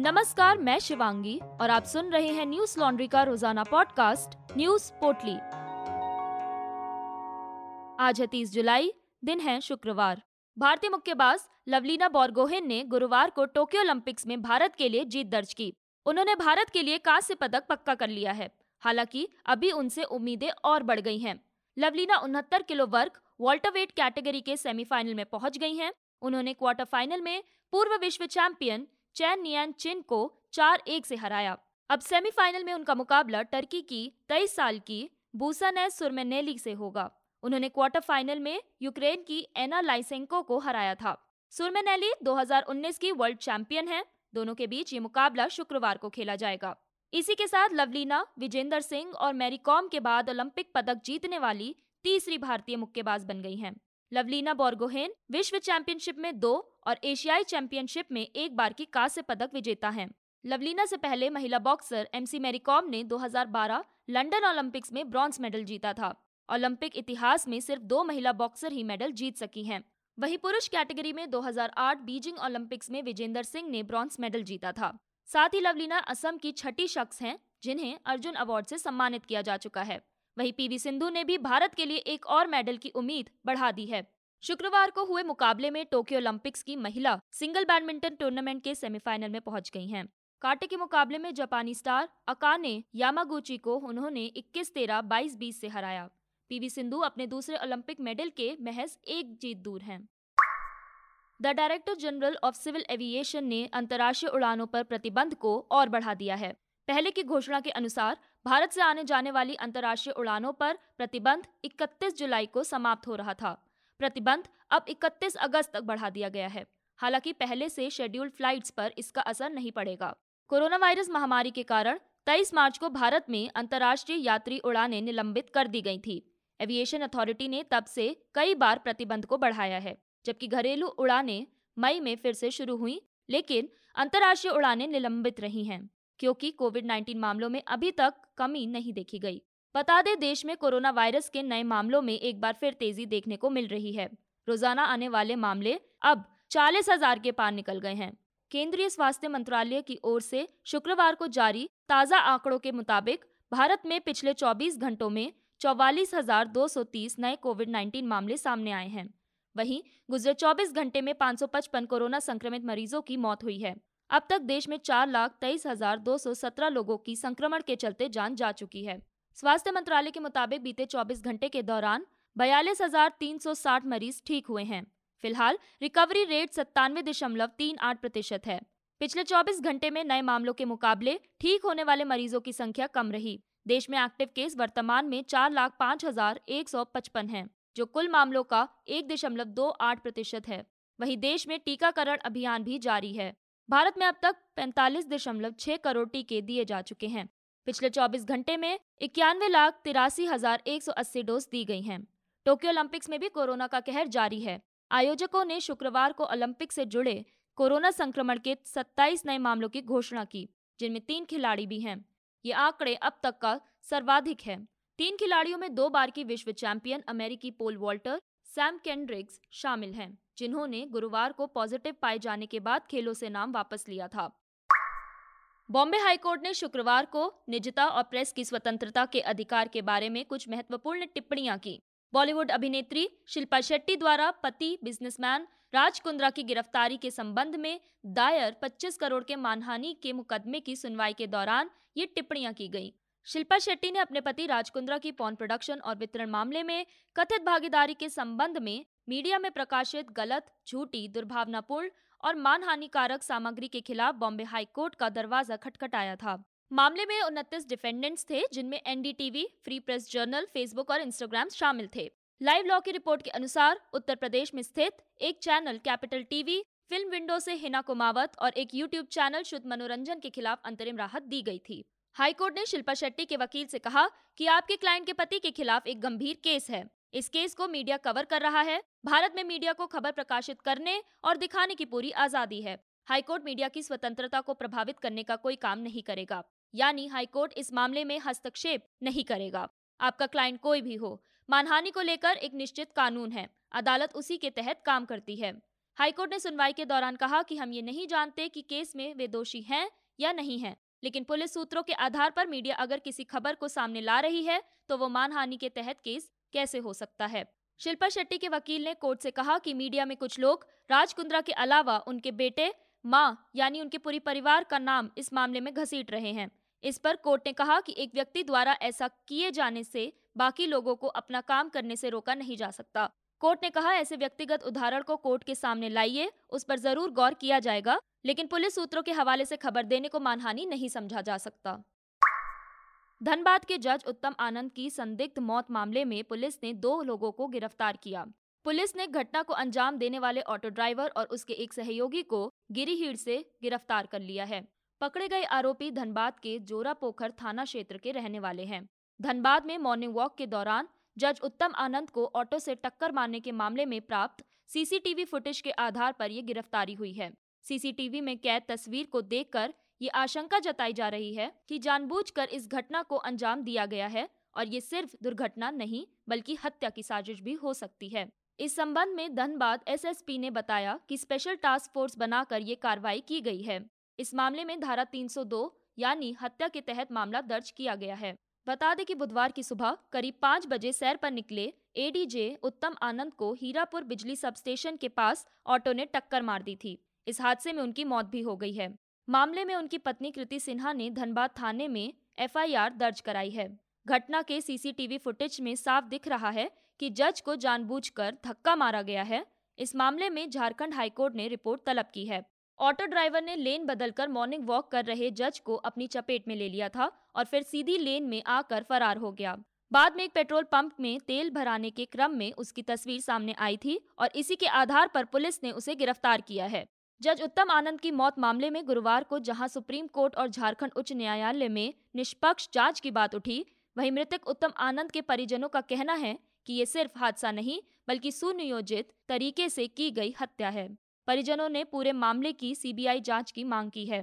नमस्कार, मैं शिवांगी और आप सुन रहे हैं न्यूज़ लॉन्ड्री का रोज़ाना पॉडकास्ट, न्यूज़ पोटली। आज है तीस जुलाई, दिन है शुक्रवार। भारतीय मुक्केबाज लवलीना बोरगोहेन ने गुरुवार को टोक्यो ओलंपिक्स में भारत के लिए जीत दर्ज की। उन्होंने भारत के लिए कांस्य पदक पक्का कर लिया है। हालाँकि, अभी उनसे उम्मीदें और बढ़ गई हैं। लवलीना उनहत्तर किलो वर्ग वॉल्टरवेट कैटेगरी के सेमीफाइनल में पहुँच गई हैं। उन्होंने क्वार्टर फाइनल में पूर्व विश्व चैंपियन चैन नियान चिन को चार एक से हराया। अब सेमीफाइनल में उनका मुकाबला टर्की की तेईस साल की बूसानेस सुरमेनेली से होगा। उन्होंने क्वार्टर फाइनल में यूक्रेन की एना लाइसेंको को हराया था। सुरमेनेली 2019 की वर्ल्ड चैंपियन है। दोनों के बीच ये मुकाबला शुक्रवार को खेला जाएगा। इसी के साथ लवलीना, विजेंदर सिंह और मैरी कॉम के बाद ओलंपिक पदक जीतने वाली तीसरी भारतीय मुक्केबाज बन गई हैं। लवलीना बोर्गोहेन विश्व चैंपियनशिप में दो और एशियाई चैंपियनशिप में एक बार की कांस्य पदक विजेता हैं। लवलीना से पहले महिला बॉक्सर एमसी मैरीकॉम ने 2012 लंदन ओलंपिक्स में ब्रॉन्ज मेडल जीता था। ओलंपिक इतिहास में सिर्फ़ दो महिला बॉक्सर ही मेडल जीत सकी हैं। वहीं पुरुष कैटेगरी में 2008 बीजिंग ओलंपिक्स में विजेंदर सिंह ने ब्रॉन्ज मेडल जीता था। साथ ही लवलीना असम की छठी शख्स हैं, जिन्हें अर्जुन अवार्ड से सम्मानित किया जा चुका है। वहीं पीवी सिंधु ने भी भारत के लिए एक और मेडल की उम्मीद बढ़ा दी है। शुक्रवार को हुए मुकाबले में टोक्यो ओलंपिक्स की महिला सिंगल बैडमिंटन टूर्नामेंट के सेमीफाइनल में पहुँच गई हैं। कांटे के मुकाबले में जापानी स्टार अकाने यामागुची को उन्होंने 21 तेरह बाईस बीस से हराया। पीवी सिंधु अपने दूसरे ओलंपिक मेडल के महज एक जीत दूर हैं। The director general of civil aviation ने अंतर्राष्ट्रीय उड़ानों पर प्रतिबंध को और बढ़ा दिया है। पहले की घोषणा के अनुसार भारत से आने जाने वाली अंतर्राष्ट्रीय उड़ानों पर प्रतिबंध 31 जुलाई को समाप्त हो रहा था। प्रतिबंध अब 31 अगस्त तक बढ़ा दिया गया है। हालाँकि पहले से शेड्यूल्ड फ्लाइट्स पर इसका असर नहीं पड़ेगा। कोरोना वायरस महामारी के कारण 23 मार्च को भारत में अंतर्राष्ट्रीय यात्री उड़ानें निलंबित कर दी गई थी। एविएशन अथॉरिटी ने तब से कई बार प्रतिबंध को बढ़ाया है, जबकि घरेलू उड़ानें मई में फिर से शुरू हुई, लेकिन अंतर्राष्ट्रीय उड़ानें निलंबित रही हैं। क्योंकि कोविड 19 मामलों में अभी तक कमी नहीं देखी गई। बता दें, देश में कोरोना वायरस के नए मामलों में एक बार फिर तेज़ी देखने को मिल रही है। रोज़ाना आने वाले मामले अब चालीस हज़ार के पार निकल गए हैं। केंद्रीय स्वास्थ्य मंत्रालय की ओर से शुक्रवार को जारी ताज़ा आंकड़ों के मुताबिक भारत में पिछले 24 घंटों में चौवालीस नए कोविड 19 मामले सामने आए हैं। वहीं गुजरे 24 घंटे में 555 कोरोना संक्रमित मरीजों की मौत हुई है। अब तक देश में चार लाख तेईस हज़ार दो सौ सत्रह लोगों की संक्रमण के चलते जान जा चुकी है। स्वास्थ्य मंत्रालय के मुताबिक बीते 24 घंटे के दौरान बयालीस हज़ार तीन सौ साठ मरीज़ ठीक हुए हैं। फ़िलहाल रिकवरी रेट सत्तानवे दशमलव तीन आठ प्रतिशत है। पिछले 24 घंटे में नए मामलों के मुकाबले ठीक होने वाले मरीजों की संख्या कम रही। देश में एक्टिव केस वर्तमान में चार लाख पाँच हज़ार एक सौ पचपन है, जो कुल मामलों का एक दशमलव दो आठ प्रतिशत है। वही देश में टीकाकरण अभियान भी जारी है। भारत में अब तक पैंतालीस दशमलव छह करोड़ टीके दिए जा चुके हैं। पिछले 24 घंटे में इक्यानवे लाख तिरासी हज़ार एक सौ अस्सी डोज दी गई हैं। टोक्यो ओलंपिक्स में भी कोरोना का कहर जारी है। आयोजकों ने शुक्रवार को ओलंपिक से जुड़े कोरोना संक्रमण के 27 नए मामलों की घोषणा की, जिनमें तीन खिलाड़ी भी हैं। ये आंकड़े अब तक का सर्वाधिक है। तीन खिलाड़ियों में दो बार की विश्व चैंपियन अमेरिकी पोल वॉल्टर सैम केंड्रिक्स शामिल हैं, जिन्होंने गुरुवार को पॉजिटिव पाए जाने के बाद खेलों से नाम वापस लिया था। बॉम्बे हाईकोर्ट ने शुक्रवार को निजता और प्रेस की स्वतंत्रता के अधिकार के बारे में कुछ महत्वपूर्ण टिप्पणियाँ की। बॉलीवुड अभिनेत्री शिल्पा शेट्टी द्वारा पति बिजनेसमैन राज कुंद्रा की गिरफ्तारी के संबंध में दायर 25 करोड़ के मानहानि के मुकदमे की सुनवाई के दौरान ये टिप्पणियाँ की गई। शिल्पा शेट्टी ने अपने पति राजकुंद्रा की पॉन प्रोडक्शन और वितरण मामले में कथित भागीदारी के संबंध में मीडिया में प्रकाशित गलत, झूठी, दुर्भावनापूर्ण और मानहानिकारक सामग्री के खिलाफ बॉम्बे हाई कोर्ट का दरवाज़ा खटखटाया था। मामले में उनतीस डिफेंडेंट्स थे, जिनमें NDTV, free press journal, Facebook और इंस्टाग्राम शामिल थे। लाइव लॉ की रिपोर्ट के अनुसार उत्तर प्रदेश में स्थित एक channel, capital TV, film window से हिना कुमावत और एक यूट्यूब चैनल शुद्ध मनोरंजन के खिलाफ अंतरिम राहत दी गई थी। हाईकोर्ट ने शिल्पा शेट्टी के वकील से कहा कि आपके क्लाइंट के पति के खिलाफ एक गंभीर केस है। इस केस को मीडिया कवर कर रहा है। भारत में मीडिया को खबर प्रकाशित करने और दिखाने की पूरी आज़ादी है। हाईकोर्ट मीडिया की स्वतंत्रता को प्रभावित करने का कोई काम नहीं करेगा। यानी हाईकोर्ट इस मामले में हस्तक्षेप नहीं करेगा। आपका क्लाइंट कोई भी हो, मानहानि को लेकर एक निश्चित कानून है। अदालत उसी के तहत काम करती है। हाईकोर्ट ने सुनवाई के दौरान कहा कि हम ये नहीं जानते कि केस में वे दोषी हैं या नहीं हैं। लेकिन पुलिस सूत्रों के आधार पर मीडिया अगर किसी खबर को सामने ला रही है तो वो मानहानि के तहत केस कैसे हो सकता है? शिल्पा शेट्टी के वकील ने कोर्ट से कहा कि मीडिया में कुछ लोग राज कुंद्रा के अलावा उनके बेटे, माँ, यानी उनके पूरी परिवार का नाम इस मामले में घसीट रहे हैं। इस पर कोर्ट ने कहा कि एक व्यक्ति द्वारा ऐसा किए जाने से बाकी लोगों को अपना काम करने से रोका नहीं जा सकता। कोर्ट ने कहा, ऐसे व्यक्तिगत उदाहरण को कोर्ट के सामने लाइए, उस पर ज़रूर गौर किया जाएगा, लेकिन पुलिस सूत्रों के हवाले से खबर देने को मानहानि नहीं समझा जा सकता। धनबाद के जज उत्तम आनंद की संदिग्ध मौत मामले में पुलिस ने दो लोगों को गिरफ़्तार किया। पुलिस ने घटना को अंजाम देने वाले ऑटो ड्राइवर और उसके एक सहयोगी को गिरीहीड़ से गिरफ़्तार कर लिया है। पकड़े गए आरोपी धनबाद के जोरा पोखर थाना क्षेत्र के रहने वाले हैं। धनबाद में मॉर्निंग वॉक के दौरान जज उत्तम आनंद को ऑटो से टक्कर मारने के मामले में प्राप्त सीसीटीवी फुटेज के आधार पर यह गिरफ्तारी हुई है। सीसीटीवी में कैद तस्वीर को देखकर ये आशंका जताई जा रही है कि जानबूझकर इस घटना को अंजाम दिया गया है और ये सिर्फ़ दुर्घटना नहीं, बल्कि हत्या की साजिश भी हो सकती है। इस संबंध में धनबाद एसएसपी ने बताया कि स्पेशल टास्क फोर्स बनाकर ये कार्रवाई की गई है। इस मामले में धारा 302 यानी हत्या के तहत मामला दर्ज किया गया है। बता दें कि बुधवार की सुबह करीब पाँच बजे सैर पर निकले एडीजे उत्तम आनंद को हीरापुर बिजली सब स्टेशन के पास ऑटो ने टक्कर मार दी थी। इस हादसे में उनकी मौत भी हो गई है। मामले में उनकी पत्नी कृति सिन्हा ने धनबाद थाने में एफआईआर दर्ज कराई है। घटना के सीसीटीवी फुटेज में साफ़ दिख रहा है कि जज को जानबूझकर धक्का मारा गया है। इस मामले में झारखंड हाईकोर्ट ने रिपोर्ट तलब की है। ऑटो ड्राइवर ने लेन बदलकर मॉर्निंग वॉक कर रहे जज को अपनी चपेट में ले लिया था और फिर सीधी लेन में आकर फरार हो गया। बाद में एक पेट्रोल पंप में तेल भराने के क्रम में उसकी तस्वीर सामने आई थी और इसी के आधार पर पुलिस ने उसे गिरफ़्तार किया है। जज उत्तम आनंद की मौत मामले में गुरुवार को जहाँ सुप्रीम कोर्ट और झारखंड उच्च न्यायालय में निष्पक्ष जाँच की बात उठी, वहीं मृतक उत्तम आनंद के परिजनों का कहना है कि ये सिर्फ़ हादसा नहीं, बल्कि सुनियोजित तरीके से की गई हत्या है। परिजनों ने पूरे मामले की सीबीआई जाँच की मांग की है।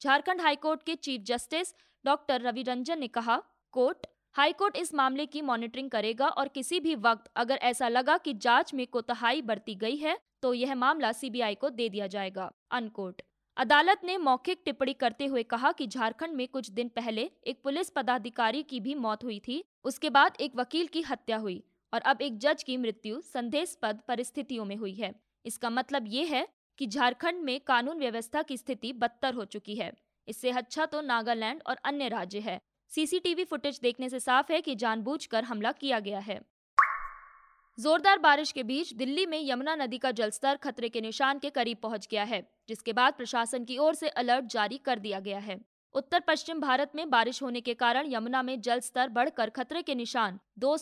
झारखंड हाईकोर्ट के chief justice doctor Ravi Ranjan ने कहा, कोर्ट, हाईकोर्ट इस मामले की मॉनिटरिंग करेगा और किसी भी वक्त अगर ऐसा लगा कि जाँच में कोताही बरती गई है तो यह मामला सीबीआई को दे दिया जाएगा। अनकोर्ट। अदालत ने मौखिक टिप्पणी करते हुए कहा कि झारखंड में कुछ दिन पहले एक पुलिस पदाधिकारी की भी मौत हुई थी, उसके बाद एक वकील की हत्या हुई और अब एक जज की मृत्यु संदेशपद परिस्थितियों में हुई है। इसका मतलब ये है कि झारखंड में कानून व्यवस्था की स्थिति बदतर हो चुकी है। इससे अच्छा तो नागालैंड और अन्य राज्य है। सीसीटीवी फुटेज देखने से साफ़ है कि जानबूझकर हमला किया गया है। जोरदार बारिश के बीच दिल्ली में यमुना नदी का जलस्तर खतरे के निशान के करीब पहुँच गया है, जिसके बाद प्रशासन की ओर से अलर्ट जारी कर दिया गया है। उत्तर पश्चिम भारत में बारिश होने के कारण यमुना में जल स्तर बढ़कर खतरे के निशान दो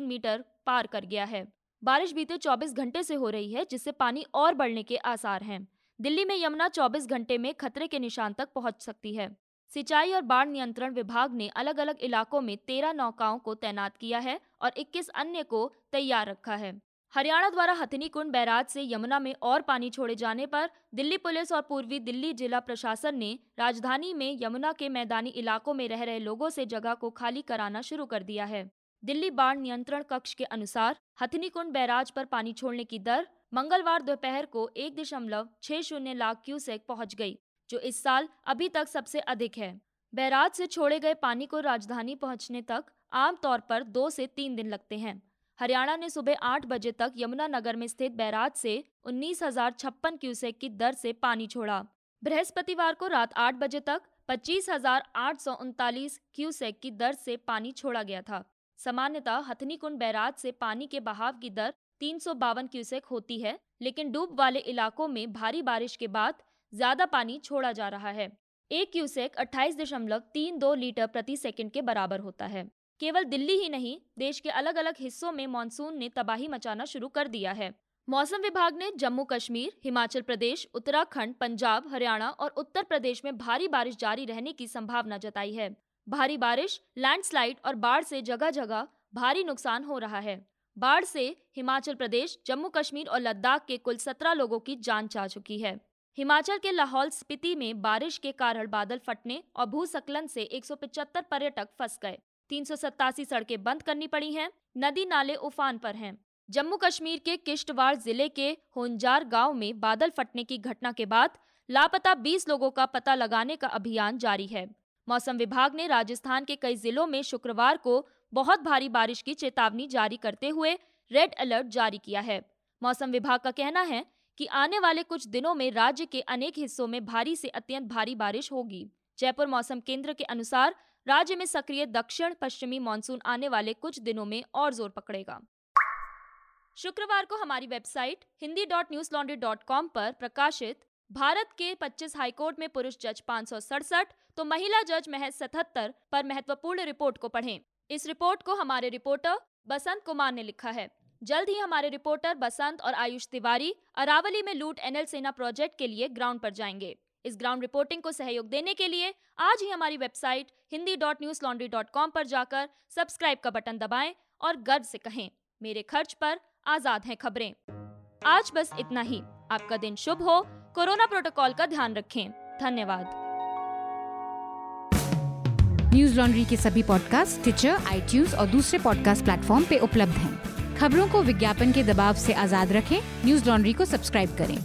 मीटर पार कर गया है। बारिश बीते 24 घंटे से हो रही है, जिससे पानी और बढ़ने के आसार हैं। दिल्ली में यमुना 24 घंटे में खतरे के निशान तक पहुँच सकती है। सिंचाई और बाढ़ नियंत्रण विभाग ने अलग अलग इलाकों में तेरह नौकाओं को तैनात किया है और 21 अन्य को तैयार रखा है। हरियाणा द्वारा हथिनी कुंड बैराज से यमुना में और पानी छोड़े जाने पर दिल्ली पुलिस और पूर्वी दिल्ली जिला प्रशासन ने राजधानी में यमुना के मैदानी इलाकों में रह रहे लोगों से जगह को खाली कराना शुरू कर दिया है। दिल्ली बाढ़ नियंत्रण कक्ष के अनुसार हथिनी कुंड बैराज पर पानी छोड़ने की दर मंगलवार दोपहर को एक दशमलव छह शून्य लाख क्यूसेक पहुँच गई, जो इस साल अभी तक सबसे अधिक है। बैराज से छोड़े गए पानी को राजधानी पहुँचने तक आमतौर पर दो से तीन दिन लगते हैं। हरियाणा ने सुबह आठ बजे तक यमुनानगर में स्थित बैराज से उन्नीस हज़ार छप्पन क्यूसेक की दर से पानी छोड़ा। बृहस्पतिवार को रात आठ बजे तक पच्चीस हज़ार आठ सौ उनतालीस क्यूसेक की दर से पानी छोड़ा गया था। सामान्यतः हथनी कुंड बैराज से पानी के बहाव की दर तीन सौ बावन क्यूसेक होती है, लेकिन डूब वाले इलाकों में भारी बारिश के बाद ज़्यादा पानी छोड़ा जा रहा है। एक क्यूसेक अट्ठाईस दशमलव तीन दो लीटर प्रति सेकंड के बराबर होता है। केवल दिल्ली ही नहीं, देश के अलग अलग हिस्सों में मानसून ने तबाही मचाना शुरू कर दिया है। मौसम विभाग ने जम्मू कश्मीर, हिमाचल प्रदेश, उत्तराखंड, पंजाब, हरियाणा और उत्तर प्रदेश में भारी बारिश जारी रहने की संभावना जताई है। भारी बारिश लैंडस्लाइड और बाढ़ से जगह जगह भारी नुकसान हो रहा है। बाढ़ से हिमाचल प्रदेश जम्मू कश्मीर और लद्दाख के कुल सत्रह लोगों की जान जा चुकी है। हिमाचल के लाहौल स्पीति में बारिश के कारण बादल फटने और भूस्खलन से 175 पर्यटक फंस गए। तीन सड़कें बंद करनी पड़ी हैं, नदी नाले उफान पर हैं। जम्मू कश्मीर के किश्तवाड़ ज़िले के होंजार गाँव में बादल फटने की घटना के बाद लापता 20 लोगों का पता लगाने का अभियान जारी है। मौसम विभाग ने राजस्थान के कई जिलों में शुक्रवार को बहुत भारी बारिश की चेतावनी जारी करते हुए रेड अलर्ट जारी किया है। मौसम विभाग का कहना है कि आने वाले कुछ दिनों में राज्य के अनेक हिस्सों में भारी से अत्यंत भारी बारिश होगी। जयपुर मौसम केंद्र के अनुसार राज्य में सक्रिय दक्षिण पश्चिमी मानसून आने वाले कुछ दिनों में और ज़ोर पकड़ेगा। शुक्रवार को हमारी website Hindi dot news laundry dot com पर प्रकाशित भारत के 25 हाईकोर्ट में पुरुष जज पाँच सौ सड़सठ तो महिला जज महज सतहत्तर पर महत्वपूर्ण रिपोर्ट को पढ़ें। इस रिपोर्ट को हमारे रिपोर्टर बसंत कुमार ने लिखा है। जल्द ही हमारे रिपोर्टर बसंत और आयुष तिवारी अरावली में लूट एनएल सेना प्रोजेक्ट के लिए ग्राउंड पर जाएँगे। इस ग्राउंड रिपोर्टिंग को सहयोग देने के लिए आज ही हमारी website Hindi dot news laundry dot com पर जाकर सब्सक्राइब का बटन दबाएँ और गर्व से कहें, मेरे खर्च पर आज़ाद हैं खबरें। आज बस इतना ही। आपका दिन शुभ हो। कोरोना प्रोटोकॉल का ध्यान रखें। धन्यवाद। न्यूज़ लॉन्ड्री के सभी पॉडकास्ट ट्विटर आई और दूसरे पॉडकास्ट प्लेटफॉर्म पे उपलब्ध हैं। खबरों को विज्ञापन के दबाव से आज़ाद रखें। न्यूज़ लॉन्ड्री को सब्सक्राइब करें।